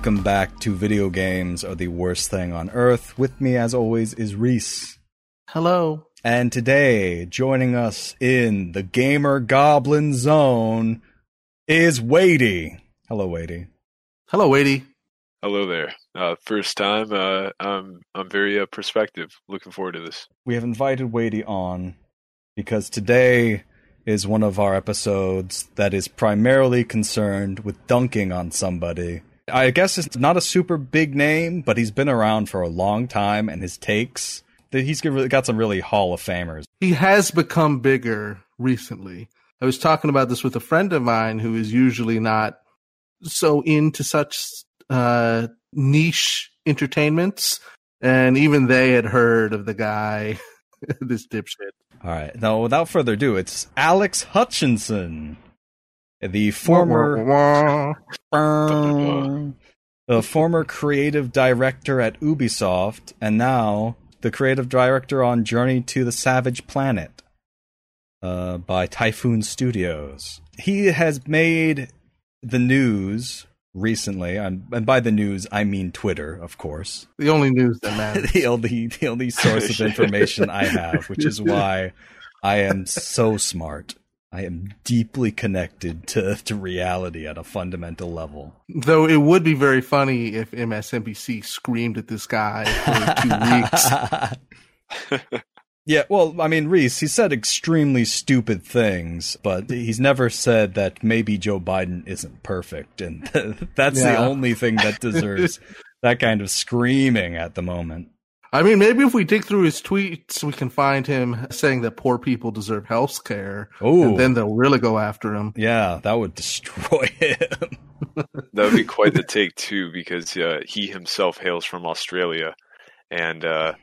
Hello, everyone, and welcome back to Video Games Are the Worst Thing on Earth. With me, as always, is Reese. Hello. And today, joining us in the Gamer Goblin Zone is Wadey. Hello, Wadey. Hello, Wadey. Hello there. Uh, first time. Uh, I'm I'm very uh, perspective. Looking forward to this. We have invited Wadey on because today is one of our episodes that is primarily concerned with dunking on somebody. I guess it's not a super big name, but he's been around for a long time, and his takes he's got some really Hall of Famers. He has become bigger recently. I was talking about this with a friend of mine who is usually not so into such uh, niche entertainments, and even they had heard of the guy, this dipshit. All right. Now, without further ado, it's Alex Hutchinson, the former, the former creative director at Ubisoft, and now the creative director on Journey to the Savage Planet uh, by Typhoon Studios. He has made the news recently, and by the news I mean Twitter, of course. The only news that matters. the only the only source of information I have, which is why I am so smart. I am deeply connected to, to reality at a fundamental level. Though it would be very funny if MSNBC screamed at this guy for two weeks. yeah, well, I mean, Reese, he said extremely stupid things, but he's never said that maybe Joe Biden isn't perfect. And that's yeah. the only thing that deserves that kind of screaming at the moment. I mean, maybe if we dig through his tweets, we can find him saying that poor people deserve health care. And then they'll really go after him. Yeah, that would destroy him. that would be quite the take, too, because uh, he himself hails from Australia. And uh,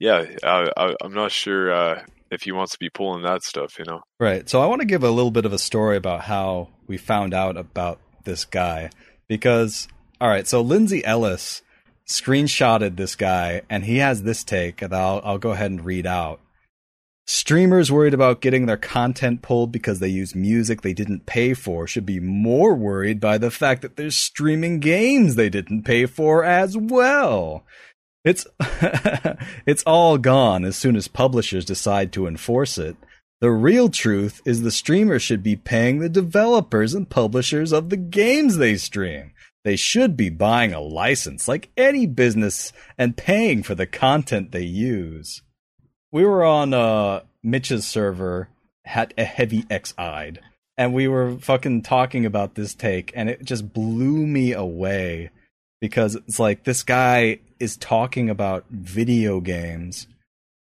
yeah, I, am not sure uh, if he wants to be pulling that stuff, you know? Right. So I want to give a little bit of a story about how we found out about this guy. Because, all right, so Lindsay Ellis screenshotted this guy, and he has this take that I'll, I'll go ahead and read out. Streamers worried about getting their content pulled because they use music they didn't pay for should be more worried by the fact that they're streaming games they didn't pay for as well. It's it's all gone as soon as publishers decide to enforce it. The real truth is the streamers should be paying the developers and publishers of the games they stream. They should be buying a license like any business and paying for the content they use. We were on uh, Mitch's server, had a heavy X-eyed, and we were fucking talking about this take, and it just blew me away because it's like this guy is talking about video games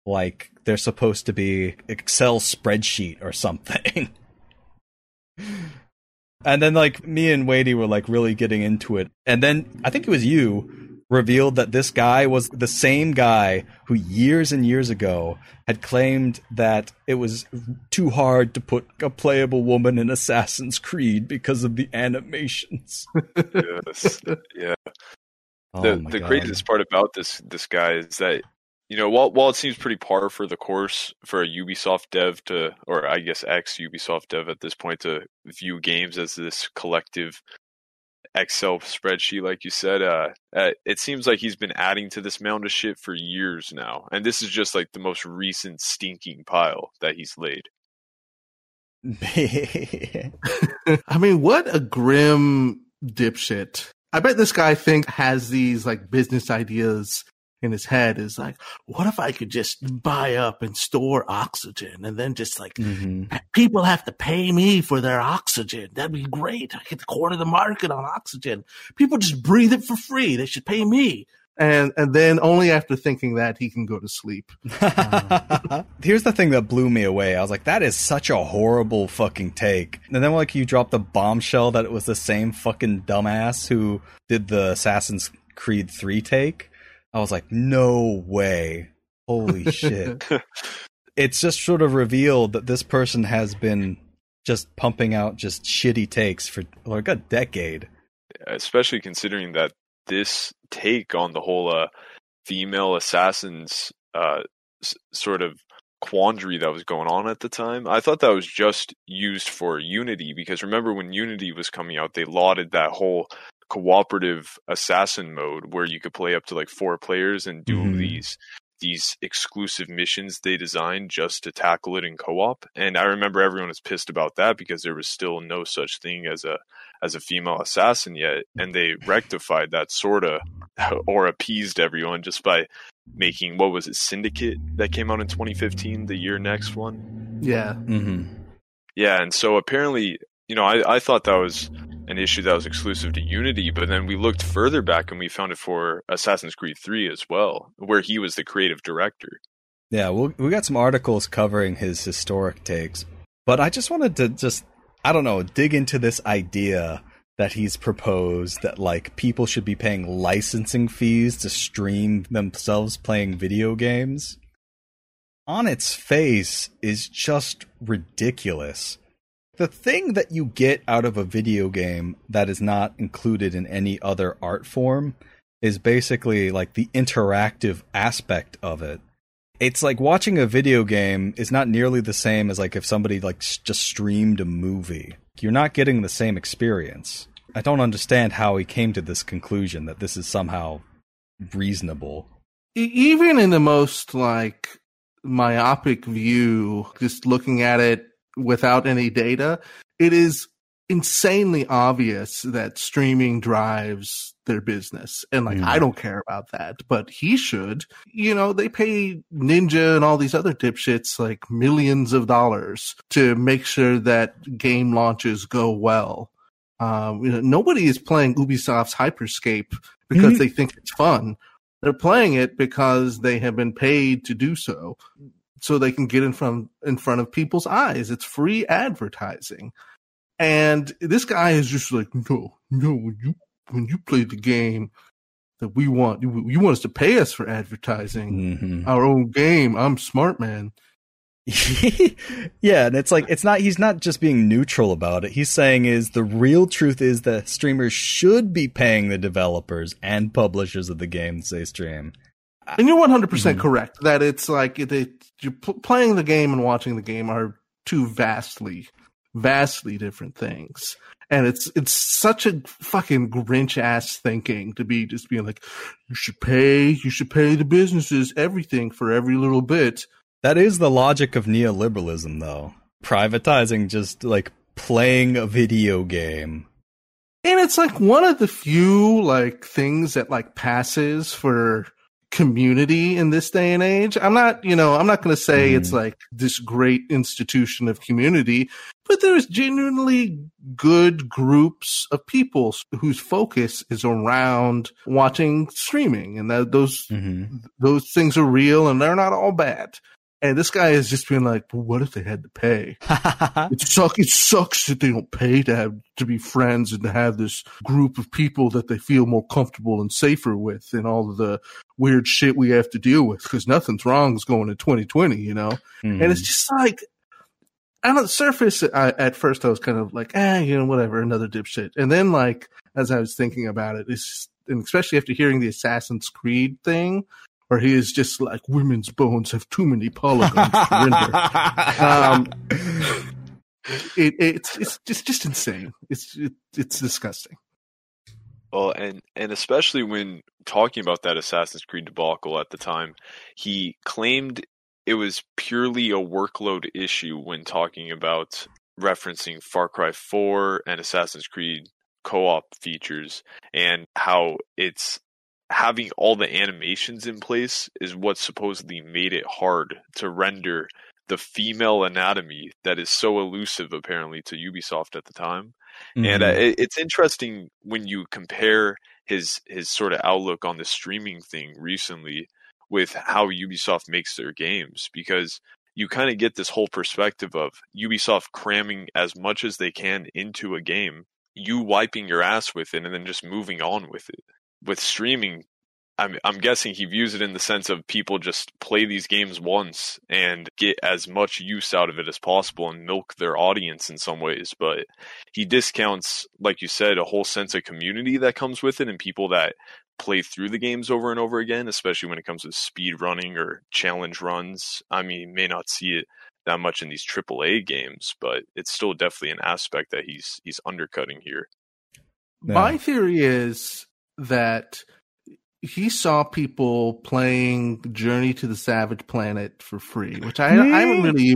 like they're supposed to be Excel spreadsheet or something. And then like me and Wadey were like really getting into it. And then I think it was you revealed that this guy was the same guy who years and years ago had claimed that it was too hard to put a playable woman in Assassin's Creed because of the animations. yes. Yeah. Oh the the God. craziest part about this this guy is that you know, while while it seems pretty par for the course for a Ubisoft dev to, or I guess ex Ubisoft dev at this point to view games as this collective Excel spreadsheet, like you said, uh, uh, it seems like he's been adding to this mound of shit for years now, and this is just like the most recent stinking pile that he's laid. I mean, what a grim dipshit. I bet this guy think has these like business ideas in his head is like, what if I could just buy up and store oxygen and then just like mm-hmm. people have to pay me for their oxygen. That'd be great. I get the quarter of the market on oxygen. People just breathe it for free. They should pay me. And and then only after thinking that he can go to sleep. Here's the thing that blew me away. I was like, that is such a horrible fucking take. And then like you dropped the bombshell that it was the same fucking dumbass who did the Assassin's Creed 3 take. I was like, no way. Holy shit. it's just sort of revealed that this person has been just pumping out just shitty takes for like a decade. Especially considering that this take on the whole uh, female assassins uh, s- sort of quandary that was going on at the time. I thought that was just used for Unity because remember when Unity was coming out, they lauded that whole cooperative assassin mode where you could play up to like four players and do Mhm. these these exclusive missions they designed just to tackle it in co-op. And I remember everyone was pissed about that because there was still no such thing as a as a female assassin yet, and they rectified that sorta or appeased everyone just by making what was it Syndicate that came out in 2015, the year next one. Yeah. mm-hmm. Yeah, and so apparently, you know, I, I thought that was an issue that was exclusive to Unity, but then we looked further back and we found it for Assassin's Creed 3 as well, where he was the creative director. Yeah, we'll, we got some articles covering his historic takes, but I just wanted to just I don't know dig into this idea that he's proposed that like people should be paying licensing fees to stream themselves playing video games. On its face is just ridiculous. The thing that you get out of a video game that is not included in any other art form is basically like the interactive aspect of it it's like watching a video game is not nearly the same as like if somebody like just streamed a movie. You're not getting the same experience. I don't understand how he came to this conclusion that this is somehow reasonable. Even in the most like myopic view, just looking at it without any data, it is insanely obvious that streaming drives their business. And like, Mm. I don't care about that, but he should. You know, they pay Ninja and all these other dipshits like millions of dollars to make sure that game launches go well. Um, you know, nobody is playing Ubisoft's Hyperscape because Mhm. they think it's fun. They're playing it because they have been paid to do so, so they can get in front in front of people's eyes. It's free advertising, and this guy is just like, no, no. When you when you play the game that we want, you, you want us to pay us for advertising hmm our own game. I'm smart man. yeah, and it's like it's not he's not just being neutral about it. He's saying is the real truth is that streamers should be paying the developers and publishers of the games they stream. And you're 100% Mhm. correct that it's like it, it, you're pl- playing the game and watching the game are two vastly, vastly different things. And it's it's such a fucking Grinch ass thinking to be just being like, you should pay, you should pay the businesses everything for every little bit. That is the logic of neoliberalism though. Privatizing just like playing a video game. And it's like one of the few like things that like passes for community in this day and age. I'm not, you know, I'm not going to say Mhm. it's like this great institution of community, but there's genuinely good groups of people whose focus is around watching streaming and that those hmm those things are real and they're not all bad. And this guy is just being like, well, what if they had to pay? It sucks. It sucks that they don't pay to have to be friends and to have this group of people that they feel more comfortable and safer with, and all of the weird shit we have to deal with because nothing's wrong is going to 2020, you know. Mhm. And it's just like, on the surface, I, at first I was kind of like, ah, you know, whatever, another dipshit. And then, like, as I was thinking about it, it's just, and especially after hearing the Assassin's Creed thing, where he is just like, women's bones have too many polygons to render um, it, it's it's just just insane. It's it, it's disgusting. Well, and and especially when talking about that Assassin's Creed debacle at the time, he claimed it was purely a workload issue when talking about referencing Far Cry 4 and Assassin's Creed co-op features and how it's having all the animations in place is what supposedly made it hard to render the female anatomy that is so elusive apparently to Ubisoft at the time. And uh, Mhm. it, it's interesting when you compare his his sort of outlook on the streaming thing recently with how Ubisoft makes their games because you kind of get this whole perspective of Ubisoft cramming as much as they can into a game, you wiping your ass with it and then just moving on with it. With streaming, I'm I'm guessing he views it in the sense of people just play these games once and get as much use out of it as possible and milk their audience in some ways, but he discounts, like you said, a whole sense of community that comes with it and people that play through the games over and over again, especially when it comes to speed running or challenge runs. I mean, you may not see it that much in these AAA games, but it's still definitely an aspect that he's he's undercutting here. Yeah. My theory is that he saw people playing Journey to the Savage Planet for free, which I, I haven't really,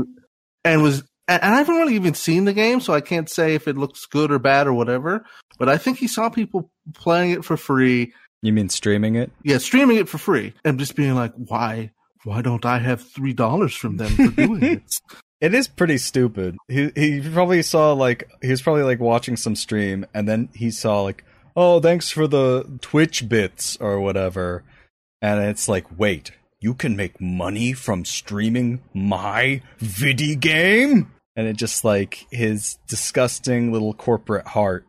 and was, and I haven't really even seen the game, so I can't say if it looks good or bad or whatever. But I think he saw people playing it for free. You mean streaming it? Yeah, streaming it for free, and just being like, why, why don't I have three dollars from them for doing it? It is pretty stupid. He he probably saw like he was probably like watching some stream and then he saw like, "Oh, thanks for the Twitch bits or whatever." And it's like, "Wait, you can make money from streaming my video game?" And it just like his disgusting little corporate heart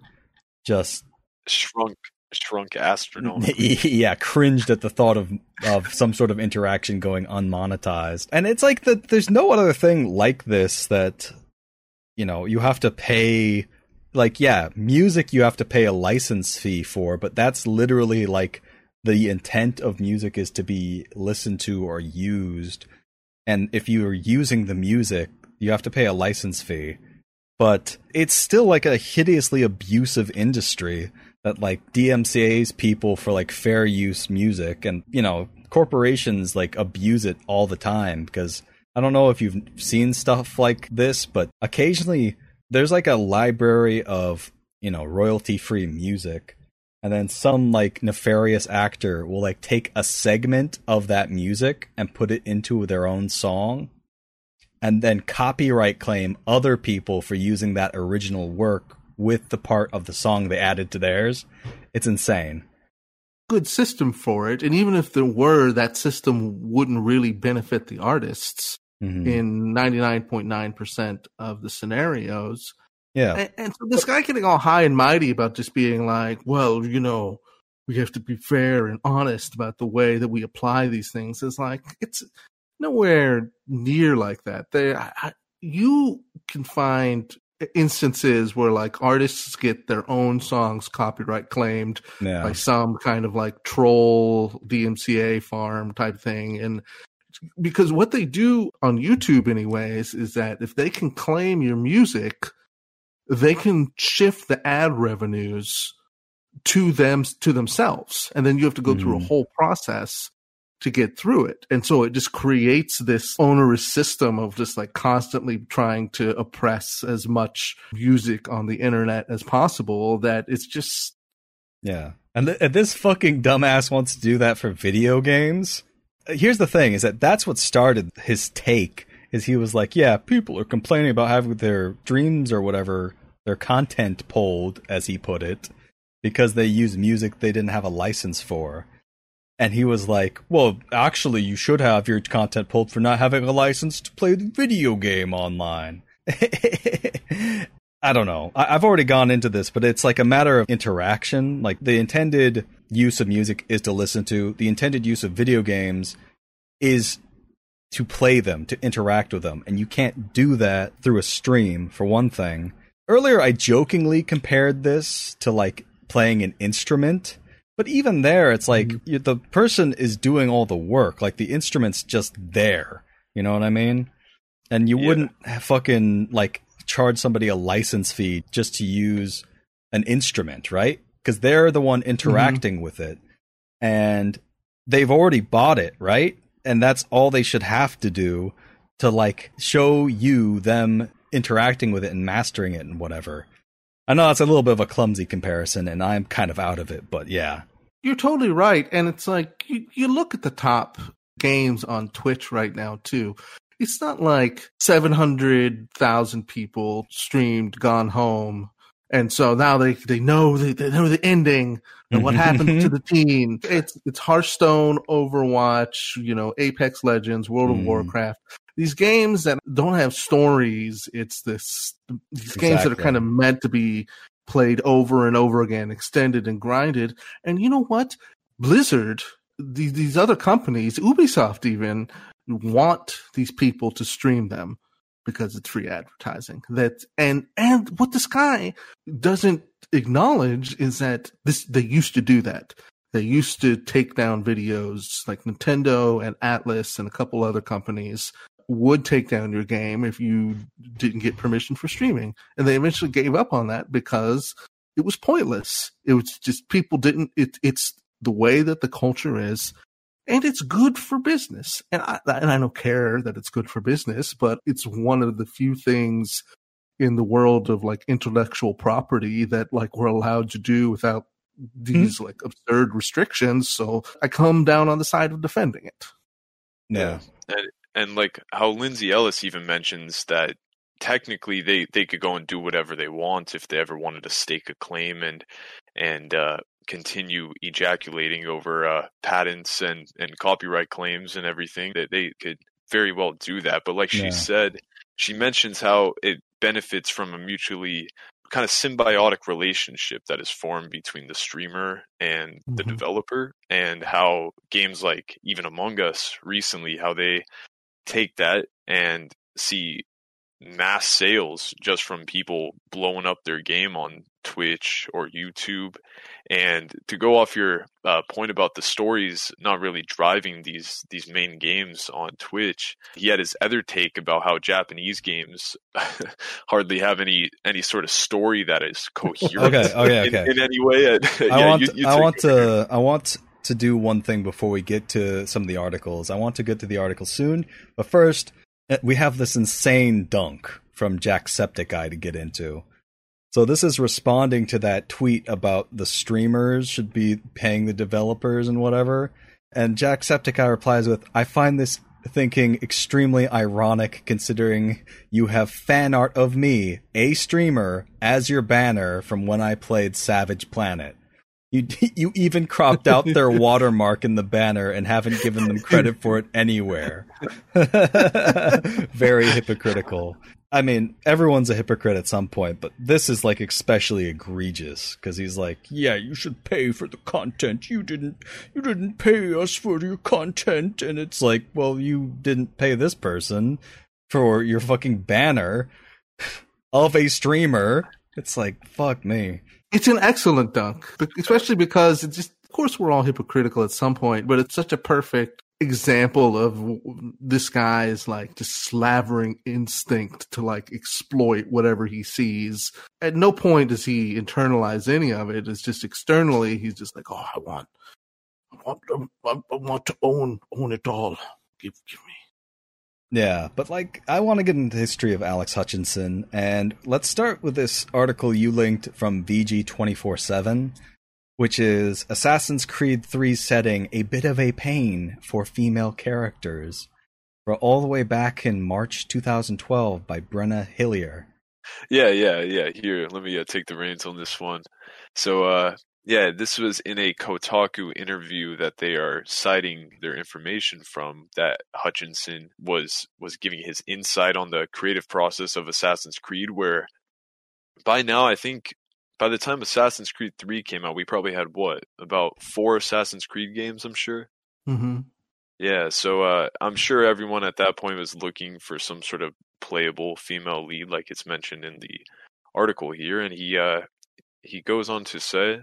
just shrunk shrunk astronomically. yeah, cringed at the thought of of some sort of interaction going unmonetized. And it's like that there's no other thing like this that you know, you have to pay like yeah, music you have to pay a license fee for, but that's literally like the intent of music is to be listened to or used. And if you are using the music, you have to pay a license fee. But it's still like a hideously abusive industry that like DMCA's people for like fair use music and you know corporations like abuse it all the time because I don't know if you've seen stuff like this but occasionally there's like a library of you know royalty free music and then some like nefarious actor will like take a segment of that music and put it into their own song and then copyright claim other people for using that original work with the part of the song they added to theirs. It's insane. Good system for it. And even if there were, that system wouldn't really benefit the artists mm-hmm. in 99.9% of the scenarios. Yeah. And, and so this guy getting all high and mighty about just being like, well, you know, we have to be fair and honest about the way that we apply these things is like, it's nowhere near like that. There, I, you can find instances where like artists get their own songs copyright claimed yeah. by some kind of like troll DMCA farm type thing and because what they do on YouTube anyways is that if they can claim your music they can shift the ad revenues to them to themselves and then you have to go mm. through a mm. whole process to get through it. And so it just creates this onerous system of just like constantly trying to oppress as much music on the internet as possible that it's just. Yeah. And, th- and this fucking dumbass wants to do that for video games. Here's the thing is that that's what started his take is he was like, yeah, people are complaining about having their dreams or whatever, their content pulled, as he put it, because they use music they didn't have a license for. And he was like, well, actually, you should have your content pulled for not having a license to play the video game online. I don't know. I- have already gone into this, but it's like a matter of interaction. Like the intended use of music is to listen to, the intended use of video games is to play them, to interact with them. And you can't do that through a stream, for one thing. Earlier, I jokingly compared this to like playing an instrument but even there, it's like mm-hmm. the person is doing all the work. Like the instrument's just there. You know what I mean? And you yeah. wouldn't fucking like charge somebody a license fee just to use an instrument, right? Because they're the one interacting mm-hmm. with it. And they've already bought it, right? And that's all they should have to do to like show you them interacting with it and mastering it and whatever. I know that's a little bit of a clumsy comparison, and I'm kind of out of it, but yeah. You're totally right. And it's like, you, you look at the top games on Twitch right now, too. It's not like 700,000 people streamed Gone Home. And so now they, they know they, they know the ending and what happened to the team. It's it's Hearthstone, Overwatch, you know, Apex Legends, World of mm. Warcraft these games that don't have stories. It's this these exactly. games that are kind of meant to be played over and over again, extended and grinded. And you know what? Blizzard, these, these other companies, Ubisoft even want these people to stream them because it's free advertising. That and and what this guy doesn't acknowledge is that this they used to do that. They used to take down videos like Nintendo and Atlus and a couple other companies would take down your game if you didn't get permission for streaming. And they eventually gave up on that because it was pointless. It was just people didn't. It, it's the way that the culture is, and it's good for business. And I and I don't care that it's good for business, but it's one of the few things in the world of like intellectual property that like we're allowed to do without these mm-hmm. like absurd restrictions. So I come down on the side of defending it. Yeah. And, and like how Lindsay Ellis even mentions that technically they they could go and do whatever they want if they ever wanted to stake a claim and and uh, continue ejaculating over uh, patents and and copyright claims and everything that they could very well do that but like she yeah. said she mentions how it benefits from a mutually kind of symbiotic relationship that is formed between the streamer and mm-hmm. the developer and how games like even among us recently how they take that and see mass sales just from people blowing up their game on Twitch or YouTube. And to go off your uh, point about the stories not really driving these these main games on Twitch, he had his other take about how Japanese games hardly have any any sort of story that is coherent okay, okay, okay. In, in any way. I yeah, want, you, you I want to I want to do one thing before we get to some of the articles. I want to get to the article soon, but first Uh, we have this insane dunk from Jacksepticeye to get into. So this is responding to that tweet about the streamers should be paying the developers and whatever. And Jacksepticeye replies with, I find this thinking extremely ironic considering you have fan art of me, a streamer, as your banner from when I played Savage Planet. You you even cropped out their watermark in the banner and haven't given them credit for it anywhere. Very hypocritical. I mean, everyone's a hypocrite at some point, but this is like especially egregious because he's like, "Yeah, you should pay for the content. You didn't, you didn't pay us for your content." And it's like, well, you didn't pay this person for your fucking banner of a streamer. It's like, fuck me. It's an excellent dunk, especially because it's just, of course, we're all hypocritical at some point, but it's such a perfect example of this guy's like just slavering instinct to like exploit whatever he sees. At no point does he internalize any of it. It's just externally, he's just like, oh, I want, I want, I want to own, own it all. Give, give me. Yeah, but like I want to get into the history of Alex Hutchinson, and let's start with this article you linked from VG twenty four seven, which is Assassin's Creed 3 setting a bit of a pain for female characters, for all the way back in March two thousand twelve by Brenna Hillier. Yeah, yeah, yeah. Here, let me uh, take the reins on this one. So, uh, yeah, this was in a Kotaku interview that they are citing their information from that Hutchinson was was giving his insight on the creative process of Assassin's Creed where by now I think by the time Assassin's Creed 3 came out we probably had what about four Assassin's Creed games I'm sure. Mhm. Yeah, so uh, I'm sure everyone at that point was looking for some sort of playable female lead like it's mentioned in the article here and he uh he goes on to say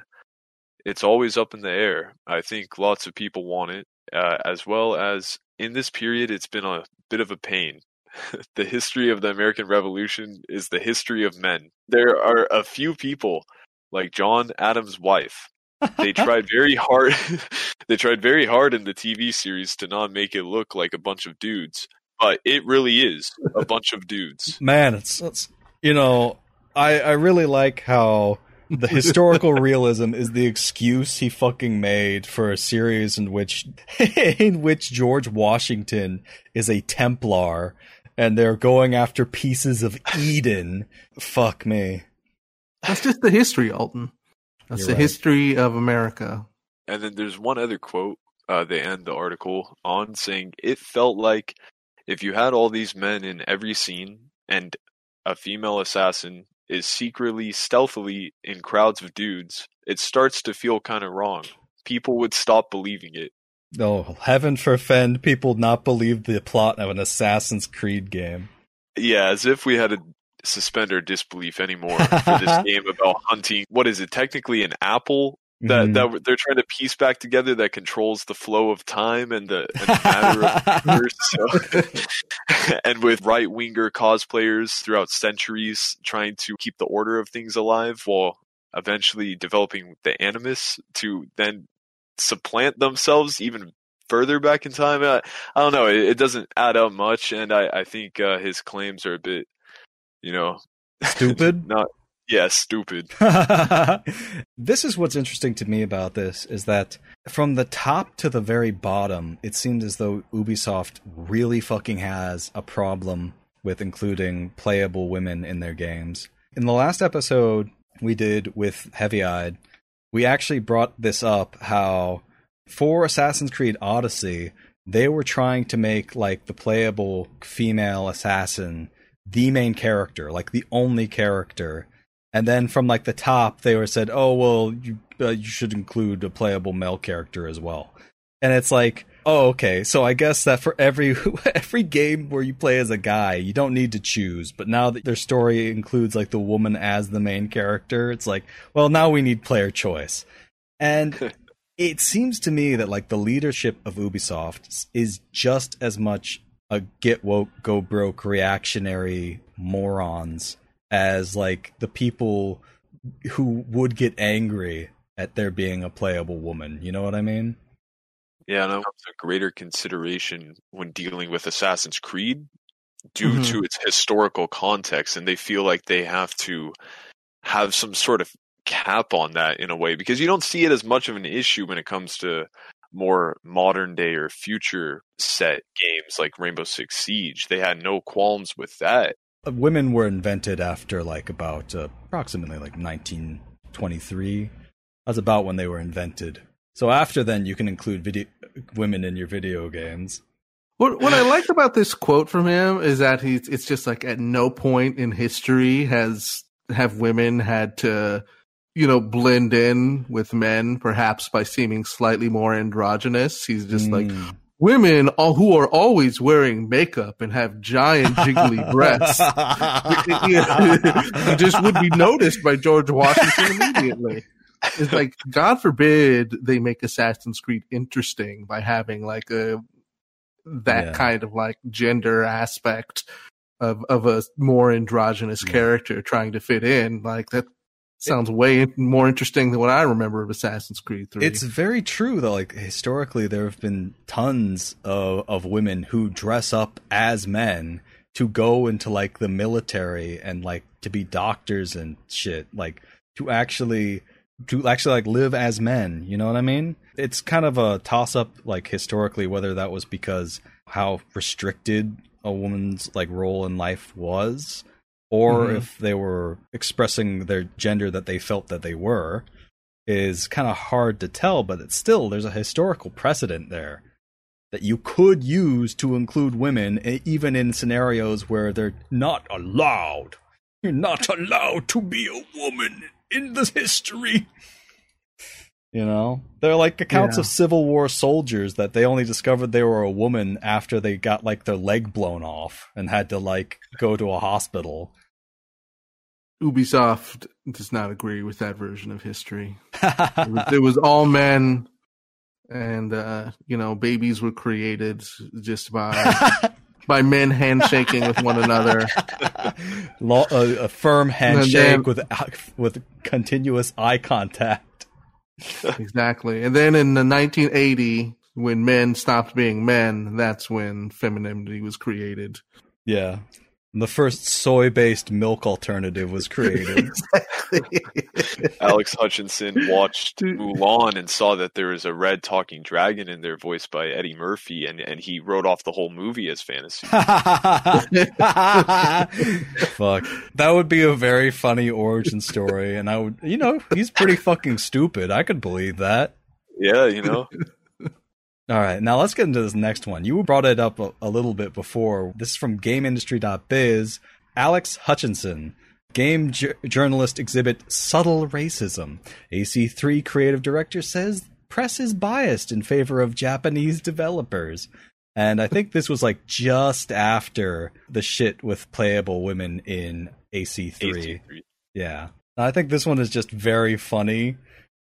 it's always up in the air. I think lots of people want it, uh, as well as in this period, it's been a bit of a pain. the history of the American Revolution is the history of men. There are a few people, like John Adams' wife. They tried very hard. they tried very hard in the TV series to not make it look like a bunch of dudes, but it really is a bunch of dudes. Man, it's, it's you know, I I really like how the historical realism is the excuse he fucking made for a series in which in which George Washington is a Templar and they're going after pieces of Eden. Fuck me. That's just the history, Alton. That's You're the right. history of America. And then there's one other quote uh, they end the article on saying it felt like if you had all these men in every scene and a female assassin is secretly, stealthily in crowds of dudes, it starts to feel kind of wrong. People would stop believing it. Oh, heaven forfend people not believe the plot of an Assassin's Creed game. Yeah, as if we had to suspend our disbelief anymore for this game about hunting. What is it? Technically, an apple that mm-hmm. that they're trying to piece back together that controls the flow of time and the, and the matter of the universe. So, and with right winger cosplayers throughout centuries trying to keep the order of things alive while eventually developing the animus to then supplant themselves even further back in time. I, I don't know. It, it, doesn't add up much, and I, I think uh, his claims are a bit, you know, stupid. not yeah, stupid. this is what's interesting to me about this is that from the top to the very bottom, it seems as though Ubisoft really fucking has a problem with including playable women in their games. In the last episode we did with Heavy Eyed, we actually brought this up how for Assassin's Creed Odyssey, they were trying to make like the playable female assassin the main character, like the only character and then from like the top they were said oh well you uh, you should include a playable male character as well. And it's like oh okay so i guess that for every every game where you play as a guy you don't need to choose but now that their story includes like the woman as the main character it's like well now we need player choice. And it seems to me that like the leadership of ubisoft is just as much a get woke go broke reactionary morons as like the people who would get angry at there being a playable woman. You know what I mean? Yeah, and that was a greater consideration when dealing with Assassin's Creed due mm-hmm. to its historical context, and they feel like they have to have some sort of cap on that in a way because you don't see it as much of an issue when it comes to more modern day or future set games like Rainbow Six Siege. They had no qualms with that women were invented after like about uh, approximately like 1923. That's about when they were invented. So after then, you can include video women in your video games. What what I like about this quote from him is that he's it's just like at no point in history has have women had to you know blend in with men perhaps by seeming slightly more androgynous. He's just mm. like hmm women all, who are always wearing makeup and have giant jiggly breasts just would be noticed by George Washington immediately. It's like God forbid they make Assassin's Creed interesting by having like a that yeah. kind of like gender aspect of of a more androgynous yeah. character trying to fit in. Like that sounds way more interesting than what I remember of Assassin's Creed 3. It's very true though. Like historically there have been tons of of women who dress up as men to go into like the military and like to be doctors and shit. Like to actually to actually like live as men, you know what I mean? It's kind of a toss up like historically whether that was because how restricted a woman's like role in life was or mm-hmm. if they were expressing their gender that they felt that they were is kind of hard to tell but it's still there's a historical precedent there that you could use to include women even in scenarios where they're not allowed you're not allowed to be a woman in this history you know, they're like accounts yeah. of Civil War soldiers that they only discovered they were a woman after they got like their leg blown off and had to like go to a hospital. Ubisoft does not agree with that version of history. it, was, it, was, all men, and uh, you know, babies were created just by by men handshaking with one another. Law, a, a, firm handshake then, with with continuous eye contact exactly. And then in the 1980, when men stopped being men, that's when femininity was created. Yeah. The first soy based milk alternative was created. Alex Hutchinson watched Mulan and saw that there was a red talking dragon in there voiced by Eddie Murphy, and, and he wrote off the whole movie as fantasy. Fuck. That would be a very funny origin story, and I would, you know, he's pretty fucking stupid. I could believe that. Yeah, you know. All right, now let's get into this next one. You brought it up a, a little bit before. This is from GameIndustry.biz. Alex Hutchinson, game ju- journalist, exhibit subtle racism. AC3 creative director says press is biased in favor of Japanese developers. And I think this was like just after the shit with playable women in AC3. AC3. Yeah. I think this one is just very funny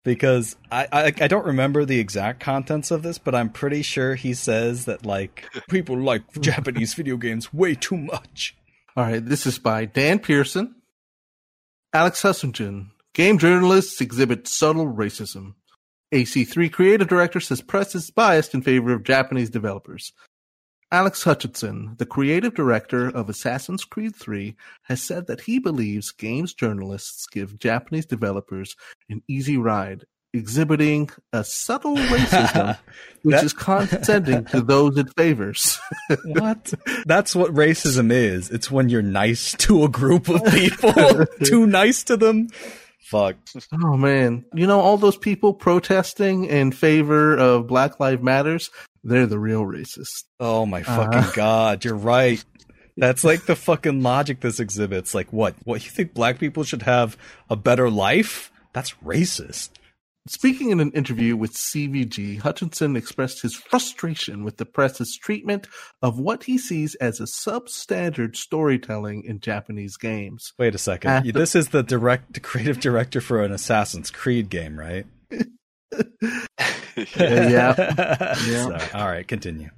because I, I, I don't remember the exact contents of this, but I'm pretty sure he says that like people like Japanese video games way too much. All right, this is by Dan Pearson. Alex Hutchinson, Game journalists exhibit subtle racism. AC3 creative director says press is biased in favor of Japanese developers. Alex Hutchinson, the creative director of Assassin's Creed 3, has said that he believes games journalists give Japanese developers an easy ride, exhibiting a subtle racism which that... is condescending to those it favors. what? That's what racism is. It's when you're nice to a group of people, too nice to them. Fuck. Oh man. You know all those people protesting in favor of Black Lives Matters? They're the real racists. Oh my fucking uh, god, you're right. That's like the fucking logic this exhibits. Like what? What you think black people should have a better life? That's racist. Speaking in an interview with CVG, Hutchinson expressed his frustration with the press's treatment of what he sees as a substandard storytelling in Japanese games. Wait a second. After- this is the direct creative director for an Assassin's Creed game, right? yeah. yeah. So, all right, continue.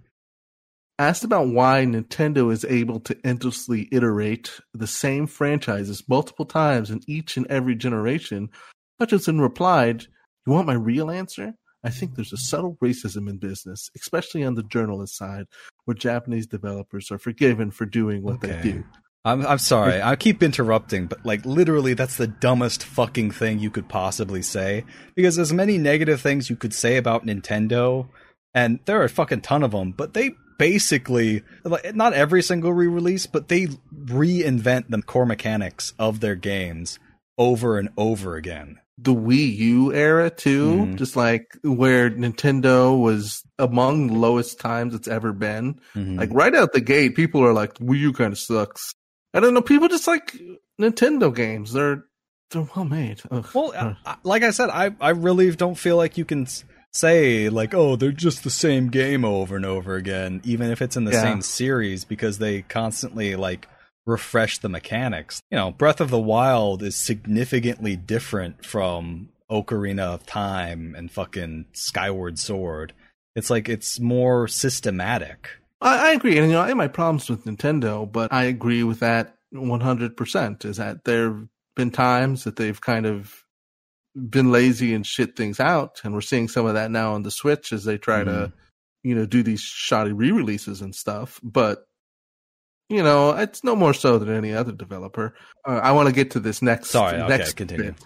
Asked about why Nintendo is able to endlessly iterate the same franchises multiple times in each and every generation, Hutchinson replied, You want my real answer? I think there's a subtle racism in business, especially on the journalist side, where Japanese developers are forgiven for doing what okay. they do. I'm I'm sorry. I keep interrupting, but like literally that's the dumbest fucking thing you could possibly say because there's many negative things you could say about Nintendo and there are a fucking ton of them, but they basically like not every single re-release, but they reinvent the core mechanics of their games over and over again. The Wii U era too, mm-hmm. just like where Nintendo was among the lowest times it's ever been. Mm-hmm. Like right out the gate, people are like, "Wii U kind of sucks." I don't know. People just like Nintendo games. They're they're well made. Ugh. Well, uh, like I said, I I really don't feel like you can say like, oh, they're just the same game over and over again, even if it's in the yeah. same series, because they constantly like refresh the mechanics. You know, Breath of the Wild is significantly different from Ocarina of Time and fucking Skyward Sword. It's like it's more systematic. I, I agree, and you know, I have my problems with Nintendo, but I agree with that one hundred percent. Is that there have been times that they've kind of been lazy and shit things out, and we're seeing some of that now on the Switch as they try mm-hmm. to, you know, do these shoddy re-releases and stuff. But you know, it's no more so than any other developer. Uh, I want to get to this next. Sorry, next okay, continue. Bit.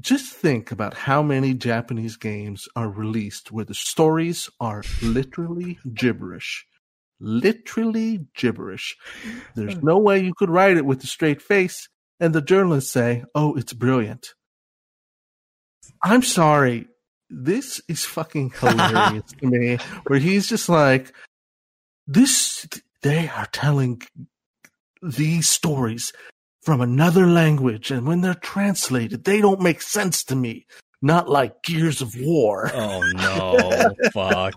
Just think about how many Japanese games are released where the stories are literally gibberish. Literally gibberish. There's no way you could write it with a straight face, and the journalists say, oh, it's brilliant. I'm sorry. This is fucking hilarious to me, where he's just like, this, they are telling these stories from another language, and when they're translated, they don't make sense to me. Not like Gears of War. Oh no, fuck.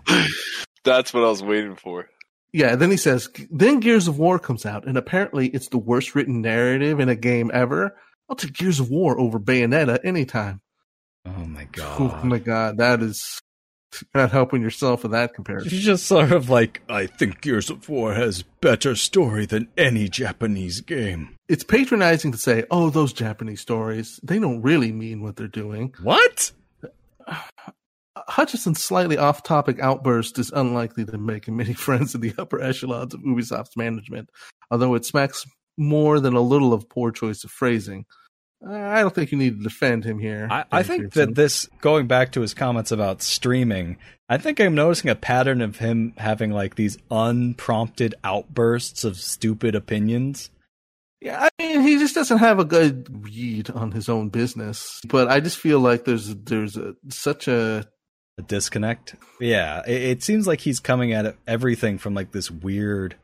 That's what I was waiting for. Yeah, then he says, then Gears of War comes out, and apparently it's the worst written narrative in a game ever. I'll take Gears of War over Bayonetta anytime. Oh my god. Oh my god, that is not helping yourself with that comparison. She's just sort of like, I think Gears of War has better story than any Japanese game. It's patronizing to say, oh, those Japanese stories, they don't really mean what they're doing. What? Hutchinson's slightly off topic outburst is unlikely to make many friends in the upper echelons of Ubisoft's management, although it smacks more than a little of poor choice of phrasing. Uh, I don't think you need to defend him here. I, I think that this, going back to his comments about streaming, I think I'm noticing a pattern of him having like these unprompted outbursts of stupid opinions. Yeah, I mean, he just doesn't have a good read on his own business. But I just feel like there's there's a, such a a disconnect. Yeah, it, it seems like he's coming at everything from like this weird,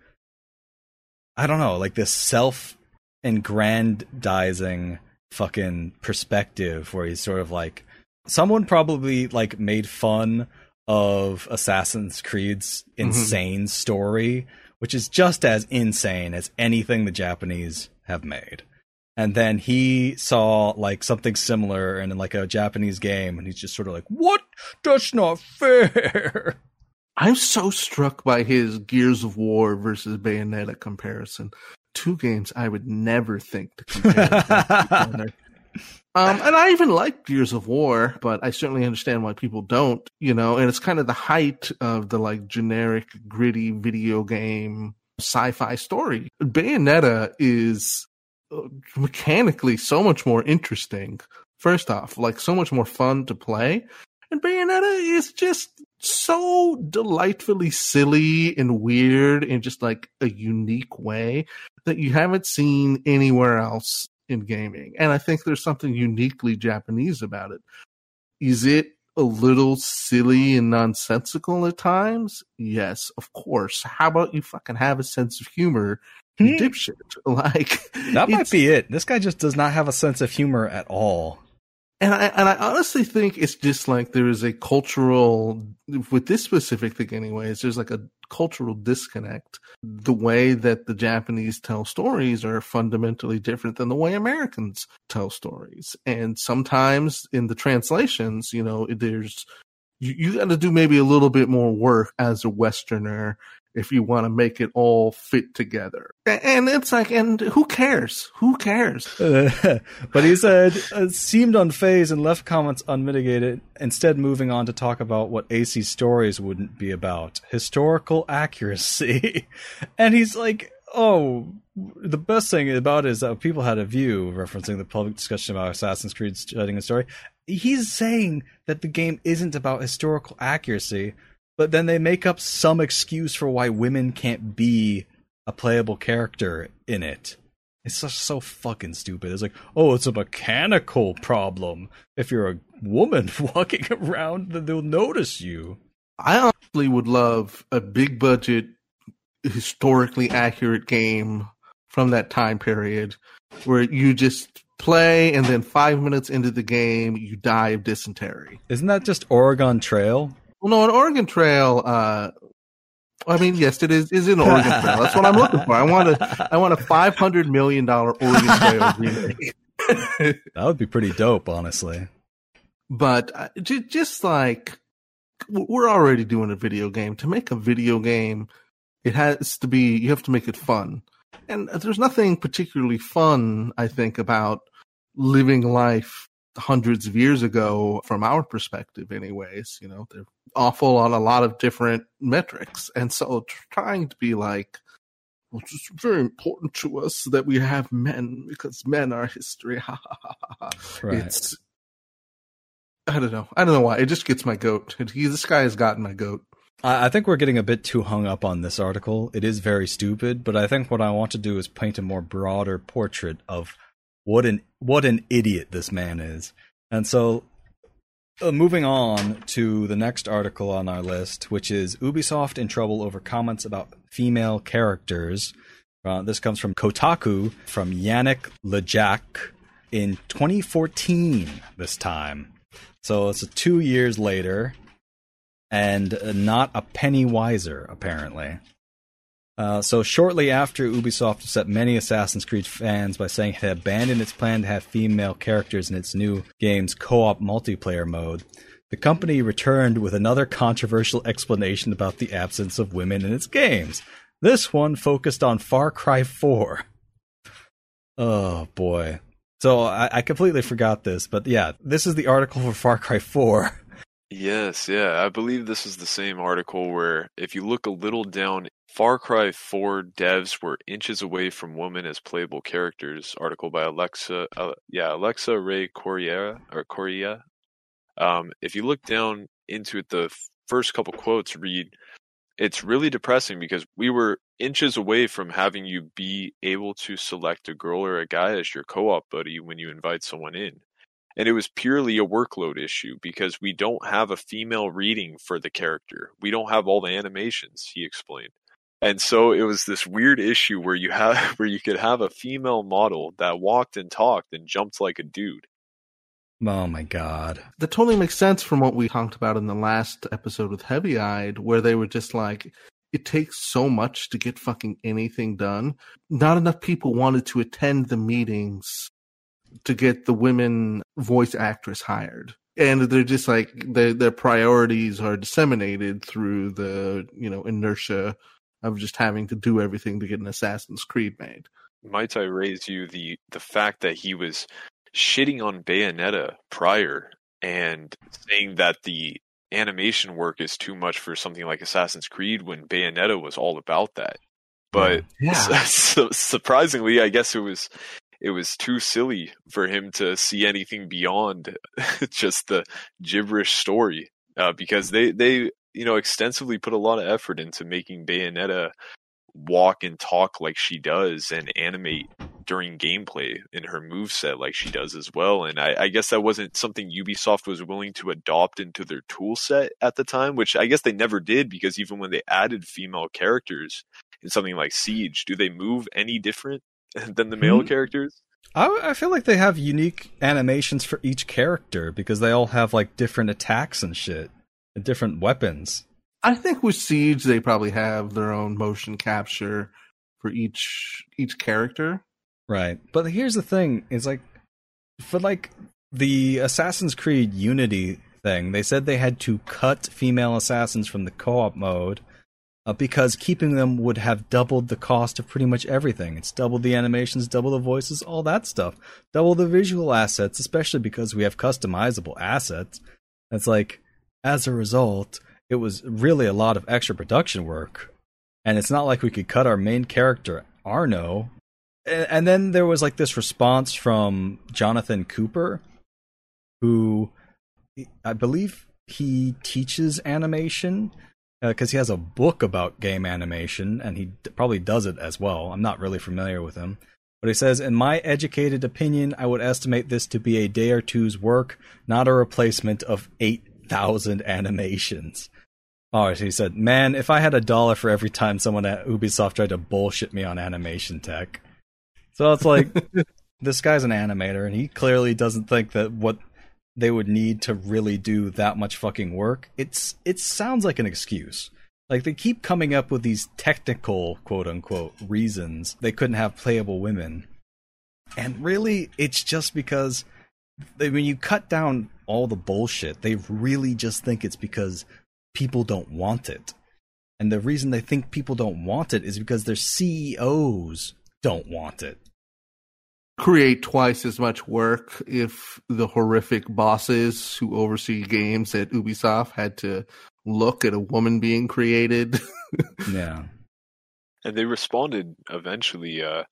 I don't know, like this self aggrandizing fucking perspective where he's sort of like someone probably like made fun of Assassin's Creed's mm-hmm. insane mm-hmm. story, which is just as insane as anything the Japanese have made. And then he saw like something similar in like a Japanese game, and he's just sort of like, "What? That's not fair." I'm so struck by his Gears of War versus Bayonetta comparison two games I would never think to compare. Um, and I even like Gears of War, but I certainly understand why people don't, you know, and it's kind of the height of the like generic, gritty video game sci-fi story. Bayonetta is uh, mechanically so much more interesting. First off, like so much more fun to play. And Bayonetta is just so delightfully silly and weird in just like a unique way that you haven't seen anywhere else in gaming. And I think there's something uniquely Japanese about it. Is it a little silly and nonsensical at times? Yes, of course. How about you fucking have a sense of humor, hmm. dipshit? Like that might be it. This guy just does not have a sense of humor at all and I and I honestly think it's just like there is a cultural with this specific thing anyways, there's like a cultural disconnect. The way that the Japanese tell stories are fundamentally different than the way Americans tell stories. And sometimes in the translations, you know, there's you, you got to do maybe a little bit more work as a Westerner if you want to make it all fit together. And it's like, and who cares? Who cares? but he said, uh, seemed unfazed and left comments unmitigated, instead moving on to talk about what AC stories wouldn't be about historical accuracy. and he's like, oh, the best thing about it is that people had a view, referencing the public discussion about Assassin's Creed studying a story. He's saying that the game isn't about historical accuracy, but then they make up some excuse for why women can't be a playable character in it. It's just so fucking stupid. It's like, oh, it's a mechanical problem. If you're a woman walking around, then they'll notice you. I honestly would love a big budget, historically accurate game from that time period where you just play and then five minutes into the game you die of dysentery. Isn't that just Oregon Trail? Well, no, an Oregon Trail. Uh, I mean, yes, it is. Is an Oregon Trail. That's what I'm looking for. I want a. I want a five hundred million dollar Oregon Trail remake. that would be pretty dope, honestly. But uh, j- just like we're already doing a video game. To make a video game, it has to be. You have to make it fun, and there's nothing particularly fun, I think, about living life hundreds of years ago from our perspective anyways you know they're awful on a lot of different metrics. And so trying to be like well, it's very important to us that we have men because men are history. Right. it's i don't know. I don't know why. It just gets my goat. He, this guy has gotten my goat. I think we're getting a bit too hung up on this article. It is very stupid, but I think what I want to do is paint a more broader portrait of what an what an idiot this man is. And so uh, moving on to the next article on our list, which is Ubisoft in trouble over comments about female characters. Uh, this comes from Kotaku from Yannick LeJacq in 2014. This time, so it's two years later, and not a penny wiser apparently. Uh, so shortly after Ubisoft upset many Assassin's Creed fans by saying it had abandoned its plan to have female characters in its new game's co-op multiplayer mode, the company returned with another controversial explanation about the absence of women in its games. This one focused on Far Cry 4. Oh boy. So I, I completely forgot this, but yeah, this is the article for Far Cry 4. Yes, yeah. I believe this is the same article where if you look a little down Far Cry 4 devs were inches away from women as playable characters. Article by Alexa, uh, yeah, Alexa Ray Corriera or Correa. Um, if you look down into it, the first couple quotes read, "It's really depressing because we were inches away from having you be able to select a girl or a guy as your co-op buddy when you invite someone in." And it was purely a workload issue because we don't have a female reading for the character. We don't have all the animations, he explained and so it was this weird issue where you have where you could have a female model that walked and talked and jumped like a dude. Oh my god. That totally makes sense from what we talked about in the last episode with Heavy Eyed, where they were just like, it takes so much to get fucking anything done. Not enough people wanted to attend the meetings to get the women voice actress hired. And they're just like their their priorities are disseminated through the, you know, inertia of just having to do everything to get an Assassin's Creed made. Might I raise you the the fact that he was shitting on Bayonetta prior and saying that the animation work is too much for something like Assassin's Creed when Bayonetta was all about that. But yeah. su- surprisingly, I guess it was it was too silly for him to see anything beyond just the gibberish story uh, because they they you know extensively put a lot of effort into making Bayonetta walk and talk like she does and animate during gameplay in her move set like she does as well. And I, I, guess that wasn't something Ubisoft was willing to adopt into their tool set at the time, which I guess they never did because even when they added female characters in something like Siege, do they move any different than the male mm-hmm. characters? I, I feel like they have unique animations for each character because they all have like different attacks and shit different weapons. I think with Siege they probably have their own motion capture for each each character. Right. But here's the thing, is like for like the Assassin's Creed Unity thing, they said they had to cut female assassins from the co-op mode uh, because keeping them would have doubled the cost of pretty much everything. It's doubled the animations, double the voices, all that stuff. Double the visual assets, especially because we have customizable assets. It's like as a result, it was really a lot of extra production work. And it's not like we could cut our main character, Arno. And then there was like this response from Jonathan Cooper, who I believe he teaches animation because uh, he has a book about game animation and he d- probably does it as well. I'm not really familiar with him. But he says, in my educated opinion, I would estimate this to be a day or two's work, not a replacement of 8,000 animations. Oh, he said, man, if I had a dollar for every time someone at Ubisoft tried to bullshit me on animation tech. So it's like, this guy's an animator, and he clearly doesn't think that what they would need to really do that much fucking work. It's it sounds like an excuse. Like they keep coming up with these technical quote unquote reasons they couldn't have playable women. And really it's just because they, when you cut down all the bullshit, they really just think it's because people don't want it. And the reason they think people don't want it is because their CEOs don't want it create twice as much work if the horrific bosses who oversee games at Ubisoft had to look at a woman being created. yeah. And they responded eventually uh,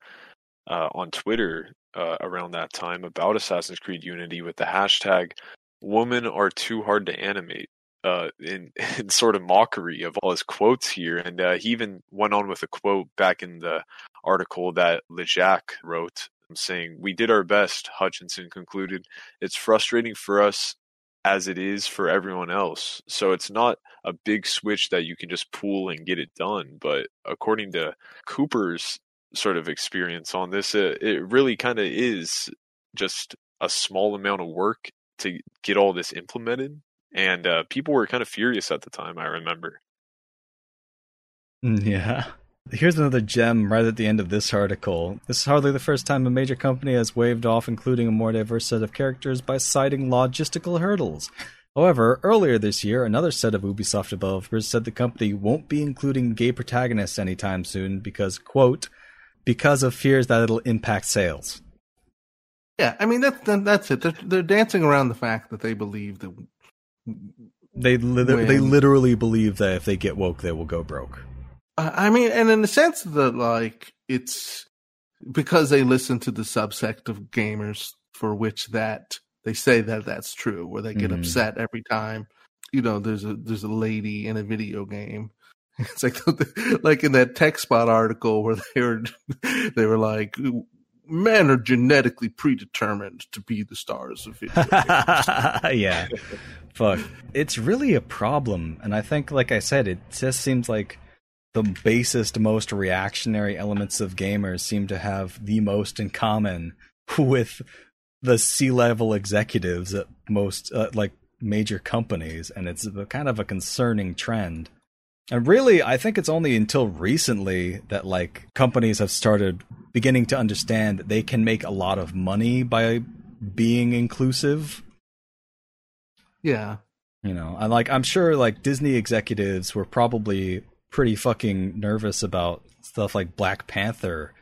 uh, on Twitter uh, around that time about Assassin's Creed Unity with the hashtag "Women are too hard to animate." Uh, in, in sort of mockery of all his quotes here, and uh, he even went on with a quote back in the article that LeJacq wrote saying, We did our best, Hutchinson concluded. It's frustrating for us as it is for everyone else. So it's not a big switch that you can just pull and get it done. But according to Cooper's sort of experience on this, it, it really kind of is just a small amount of work to get all this implemented. And uh, people were kind of furious at the time, I remember. Mm, yeah. Here's another gem right at the end of this article. This is hardly the first time a major company has waved off including a more diverse set of characters by citing logistical hurdles. However, earlier this year, another set of Ubisoft developers said the company won't be including gay protagonists anytime soon because, quote, because of fears that it'll impact sales. Yeah, I mean that's that's it. They're, they're dancing around the fact that they believe that they li- they literally believe that if they get woke, they will go broke. I mean, and in the sense that like it's because they listen to the subsect of gamers for which that they say that that's true, where they get mm-hmm. upset every time you know there's a there's a lady in a video game. It's like like in that TechSpot article where they were they were like men are genetically predetermined to be the stars of video yeah. Fuck. It's really a problem. And I think, like I said, it just seems like the basest, most reactionary elements of gamers seem to have the most in common with the C-level executives at most uh, like major companies, and it's kind of a concerning trend. And really, I think it's only until recently that like companies have started beginning to understand that they can make a lot of money by being inclusive. Yeah. You know, and like I'm sure like Disney executives were probably pretty fucking nervous about stuff like Black Panther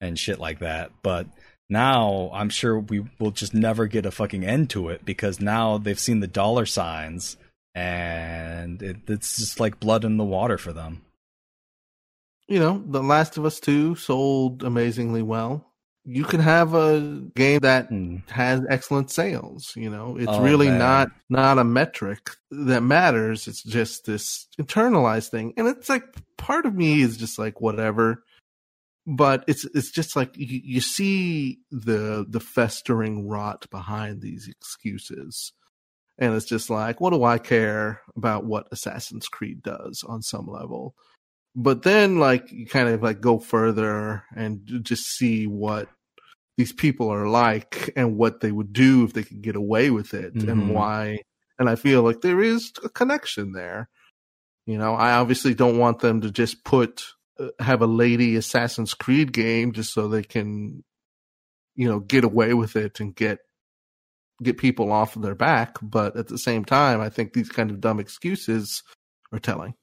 and shit like that. But now I'm sure we will just never get a fucking end to it because now they've seen the dollar signs and it, it's just like blood in the water for them. You know, The Last of Us 2 sold amazingly well. You can have a game that mm. has excellent sales, you know. It's oh, really man. not not a metric that matters. It's just this internalized thing. And it's like part of me is just like whatever but it's it's just like you, you, see the the festering rot behind these excuses and it's just like what do i care about what assassin's creed does on some level? But then like you kind of like go further and just see what these people are like and what they would do if they could get away with it mm-hmm. and why. And i feel like there is a connection there. You know i obviously don't want them to just put uh, have a lady Assassin's Creed game just so they can, you know, get away with it and get get people off of their back. But at the same time, I think these kind of dumb excuses are telling.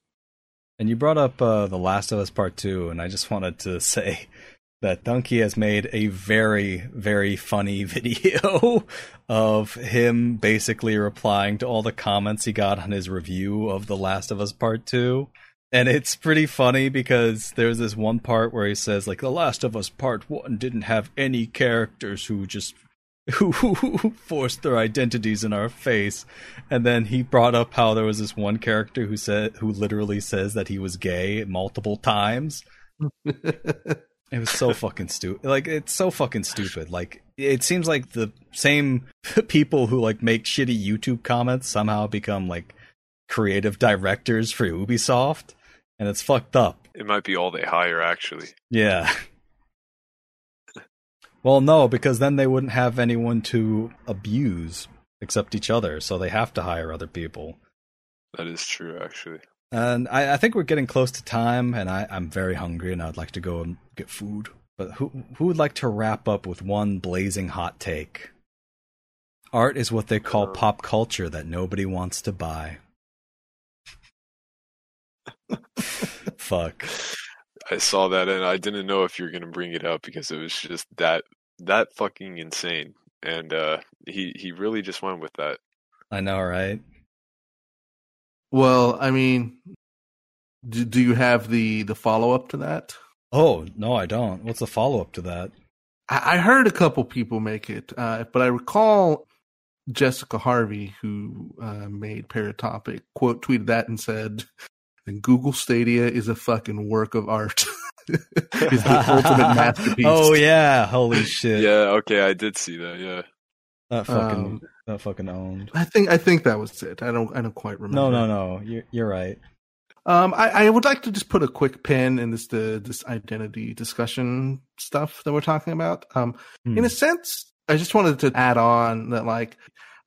And you brought up uh, The Last of Us Part 2, and I just wanted to say that Donkey has made a very, very funny video of him basically replying to all the comments he got on his review of The Last of Us Part 2 and it's pretty funny because there's this one part where he says like the last of us part 1 didn't have any characters who just who, forced their identities in our face and then he brought up how there was this one character who said who literally says that he was gay multiple times it was so fucking stupid like it's so fucking stupid like it seems like the same people who like make shitty youtube comments somehow become like creative directors for ubisoft and it's fucked up. It might be all they hire, actually. Yeah. Well, no, because then they wouldn't have anyone to abuse except each other, so they have to hire other people. That is true, actually. And I, I think we're getting close to time, and I, I'm very hungry, and I'd like to go and get food. But who who would like to wrap up with one blazing hot take? Art is what they call uh, pop culture that nobody wants to buy. Fuck. I saw that and I didn't know if you were going to bring it up because it was just that that fucking insane. And uh he he really just went with that. I know, right? Well, I mean, do, do you have the the follow up to that? Oh no, I don't. What's the follow up to that? I, I, heard a couple people make it, uh, but I recall Jessica Harvey, who uh, made Paratopic, quote tweeted that and said, and Google Stadia is a fucking work of art. it's the ultimate masterpiece. Oh yeah, holy shit. Yeah, okay, I did see that. Yeah, that fucking um, that fucking owned. I think I think that was it. I don't I don't quite remember. No, no, no. You're you're right. Um, I, I would like to just put a quick pin in this the this identity discussion stuff that we're talking about. Um, hmm. in a sense, I just wanted to add on that like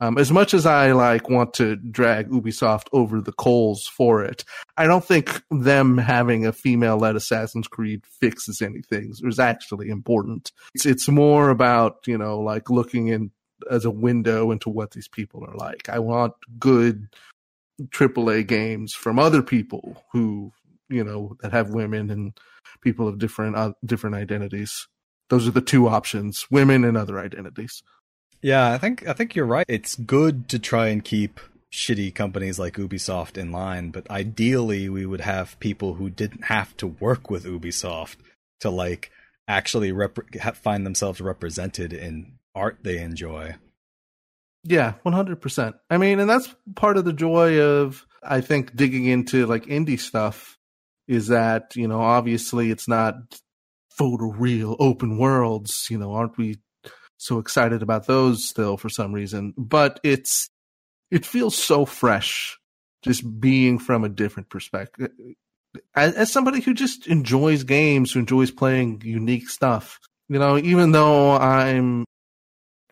um, as much as I like want to drag Ubisoft over the coals for it, I don't think them having a female-led Assassin's Creed fixes anything. It's actually important. It's it's more about you know like looking in as a window into what these people are like. I want good AAA games from other people who you know that have women and people of different uh, different identities. Those are the two options: women and other identities. Yeah, I think I think you're right. It's good to try and keep shitty companies like Ubisoft in line, but ideally we would have people who didn't have to work with Ubisoft to like actually rep- find themselves represented in art they enjoy. Yeah, 100%. I mean, and that's part of the joy of I think digging into like indie stuff is that, you know, obviously it's not photoreal open worlds, you know, aren't we so excited about those still for some reason. But it's it feels so fresh just being from a different perspective. As, as somebody who just enjoys games, who enjoys playing unique stuff, you know, even though I'm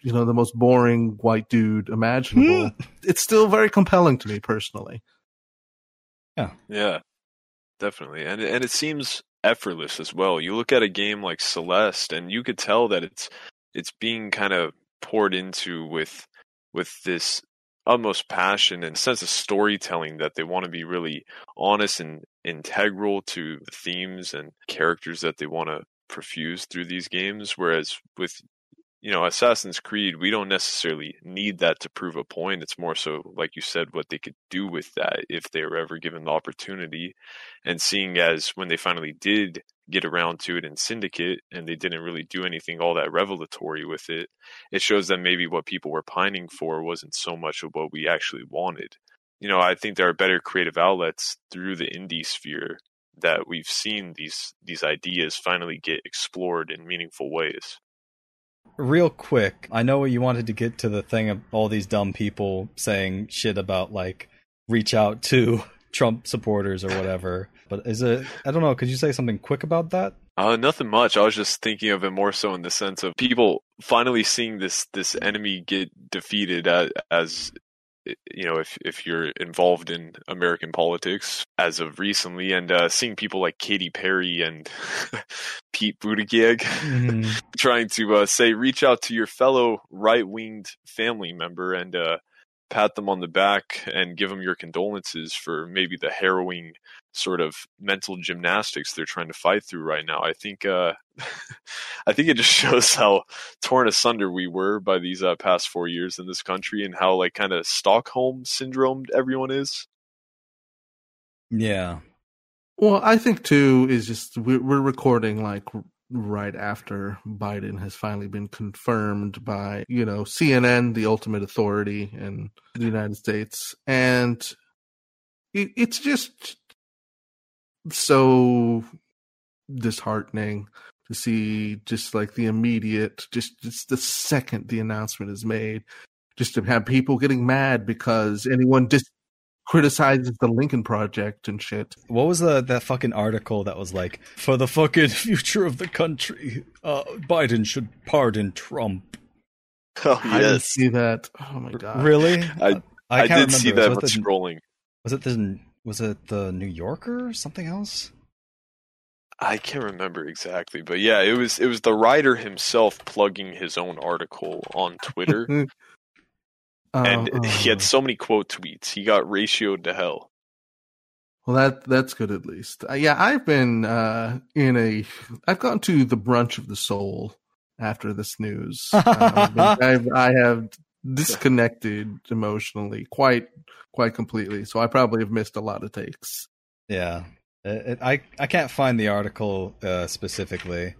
you know the most boring white dude imaginable, hmm. it's still very compelling to me personally. Yeah. Yeah. Definitely. And and it seems effortless as well. You look at a game like Celeste and you could tell that it's it's being kind of poured into with with this utmost passion and sense of storytelling that they want to be really honest and integral to the themes and characters that they want to perfuse through these games whereas with you know, Assassin's Creed, we don't necessarily need that to prove a point. It's more so, like you said, what they could do with that if they were ever given the opportunity. And seeing as when they finally did get around to it in Syndicate and they didn't really do anything all that revelatory with it, it shows that maybe what people were pining for wasn't so much of what we actually wanted. You know, I think there are better creative outlets through the indie sphere that we've seen these these ideas finally get explored in meaningful ways. Real quick, I know you wanted to get to the thing of all these dumb people saying shit about like reach out to Trump supporters or whatever. But is it? I don't know. Could you say something quick about that? Uh, nothing much. I was just thinking of it more so in the sense of people finally seeing this this enemy get defeated as, as you know, if if you're involved in American politics as of recently, and uh, seeing people like Katy Perry and Pete Buttigieg mm-hmm. trying to uh, say, reach out to your fellow right winged family member and uh, pat them on the back and give them your condolences for maybe the harrowing sort of mental gymnastics they're trying to fight through right now. I think uh, I think it just shows how torn asunder we were by these uh, past four years in this country and how like kind of Stockholm syndrome everyone is. Yeah. Well, I think too is just we're, we're recording like right after Biden has finally been confirmed by, you know, CNN, the ultimate authority in the United States. And it, it's just so disheartening to see just like the immediate, just, just the second the announcement is made, just to have people getting mad because anyone just criticizes the Lincoln Project and shit. What was the that fucking article that was like for the fucking future of the country, uh, Biden should pardon Trump. Oh yes, I didn't see that. Oh my god, really? I I, I did see that was scrolling. Was it the was it the New Yorker or something else? I can't remember exactly, but yeah, it was it was the writer himself plugging his own article on Twitter. and uh, he had so many quote tweets. He got ratioed to hell. Well, that that's good at least. Uh, yeah, I've been uh, in a. I've gone to the brunch of the soul after this news. Uh, I've, I have disconnected emotionally quite quite completely. So I probably have missed a lot of takes. Yeah, it, it, I I can't find the article uh, specifically,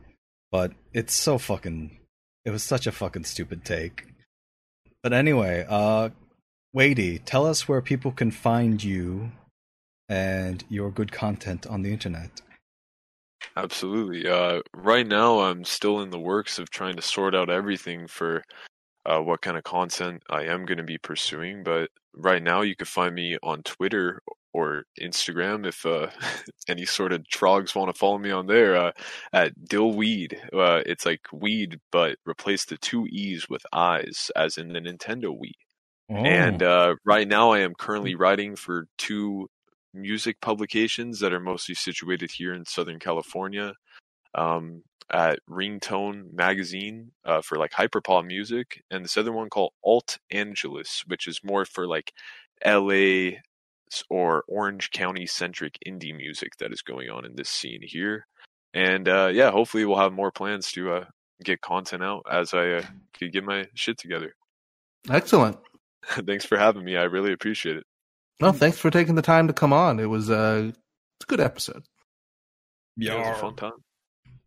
but it's so fucking. It was such a fucking stupid take. But anyway, uh, Wadey, tell us where people can find you and your good content on the internet. Absolutely. Uh, right now, I'm still in the works of trying to sort out everything for uh, what kind of content I am going to be pursuing. But right now, you can find me on Twitter or Instagram if uh, any sort of trogs want to follow me on there uh, at Dillweed. Uh, it's like weed, but replace the two E's with I's, as in the Nintendo Wii. Oh. And uh, right now, I am currently writing for two music publications that are mostly situated here in Southern California. Um, at Ringtone Magazine uh, for like hyperpop music, and this other one called Alt Angeles, which is more for like LA or Orange County centric indie music that is going on in this scene here. And uh, yeah, hopefully we'll have more plans to uh, get content out as I uh, could get my shit together. Excellent. thanks for having me. I really appreciate it. No, thanks for taking the time to come on. It was, uh, it's a good episode. Yeah, it was a fun time.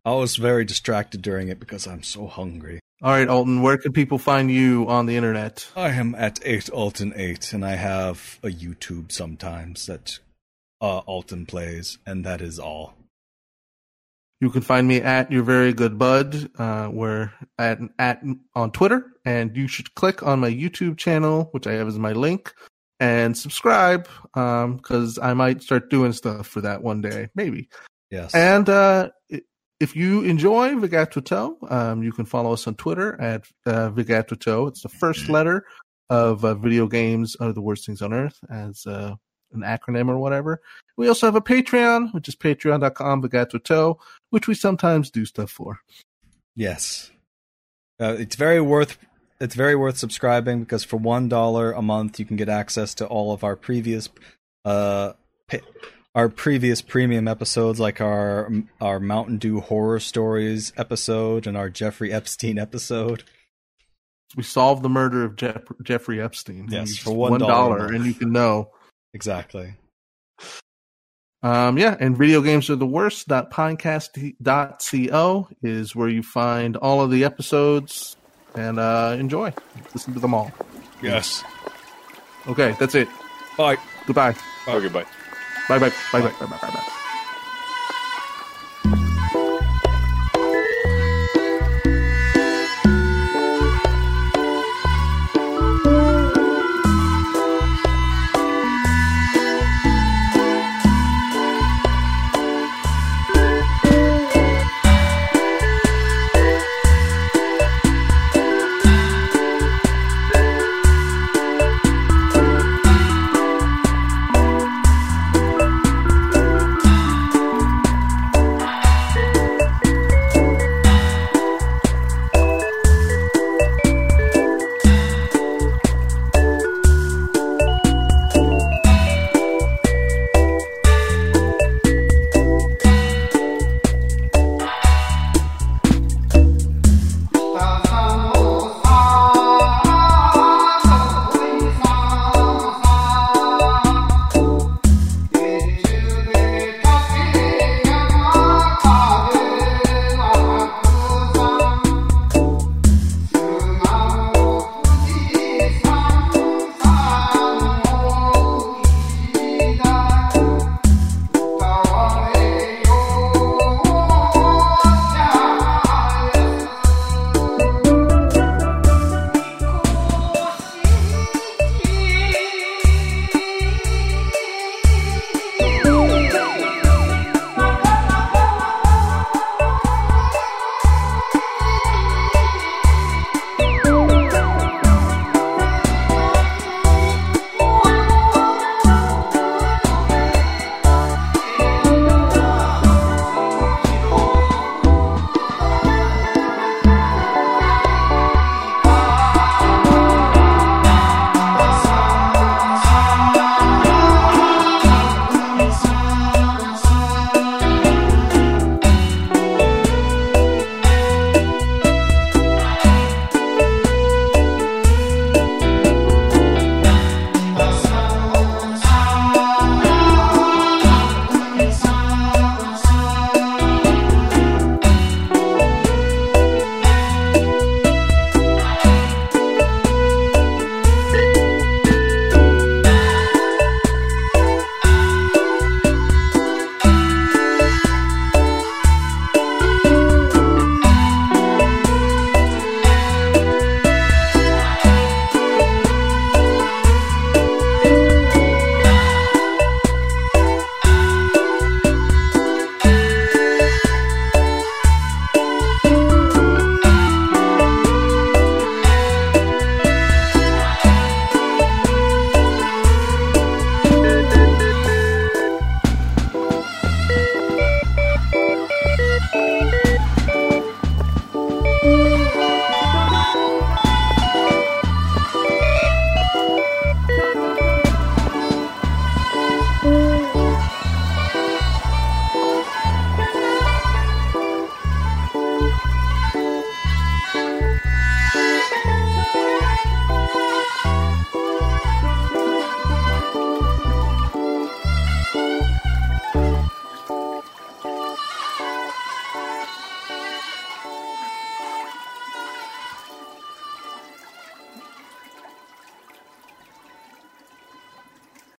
I was very distracted during it because I'm so hungry. All right, Alton, where can people find you on the internet? I am at 8 Alton 8, and I have a YouTube sometimes that uh, Alton plays, and that is all. You can find me at your very good bud, uh, where at at on Twitter, and you should click on my YouTube channel, which I have as my link, and subscribe, because um, I might start doing stuff for that one day, maybe. Yes. And uh, if you enjoy Vigatoto, um, you can follow us on Twitter at uh. It's the first mm-hmm. letter of uh, video games are the worst things on earth as uh, an acronym or whatever. We also have a Patreon, which is patreon.com Vigatoto, which we sometimes do stuff for. Yes. Uh, it's very worth it's very worth subscribing because for one dollar a month you can get access to all of our previous uh, our previous premium episodes, like our our Mountain Dew horror stories episode and our Jeffrey Epstein episode. we solved the murder of Jeff, Jeffrey Epstein. Yes, for one dollar, and you can know exactly. Um, yeah, and video games are the worst. Pinecast.co is where you find all of the episodes and uh, enjoy. Listen to them all. Yes. Okay, that's it. Bye. Goodbye. Bye. goodbye. Bye bye. Bye bye. Bye bye. Bye bye.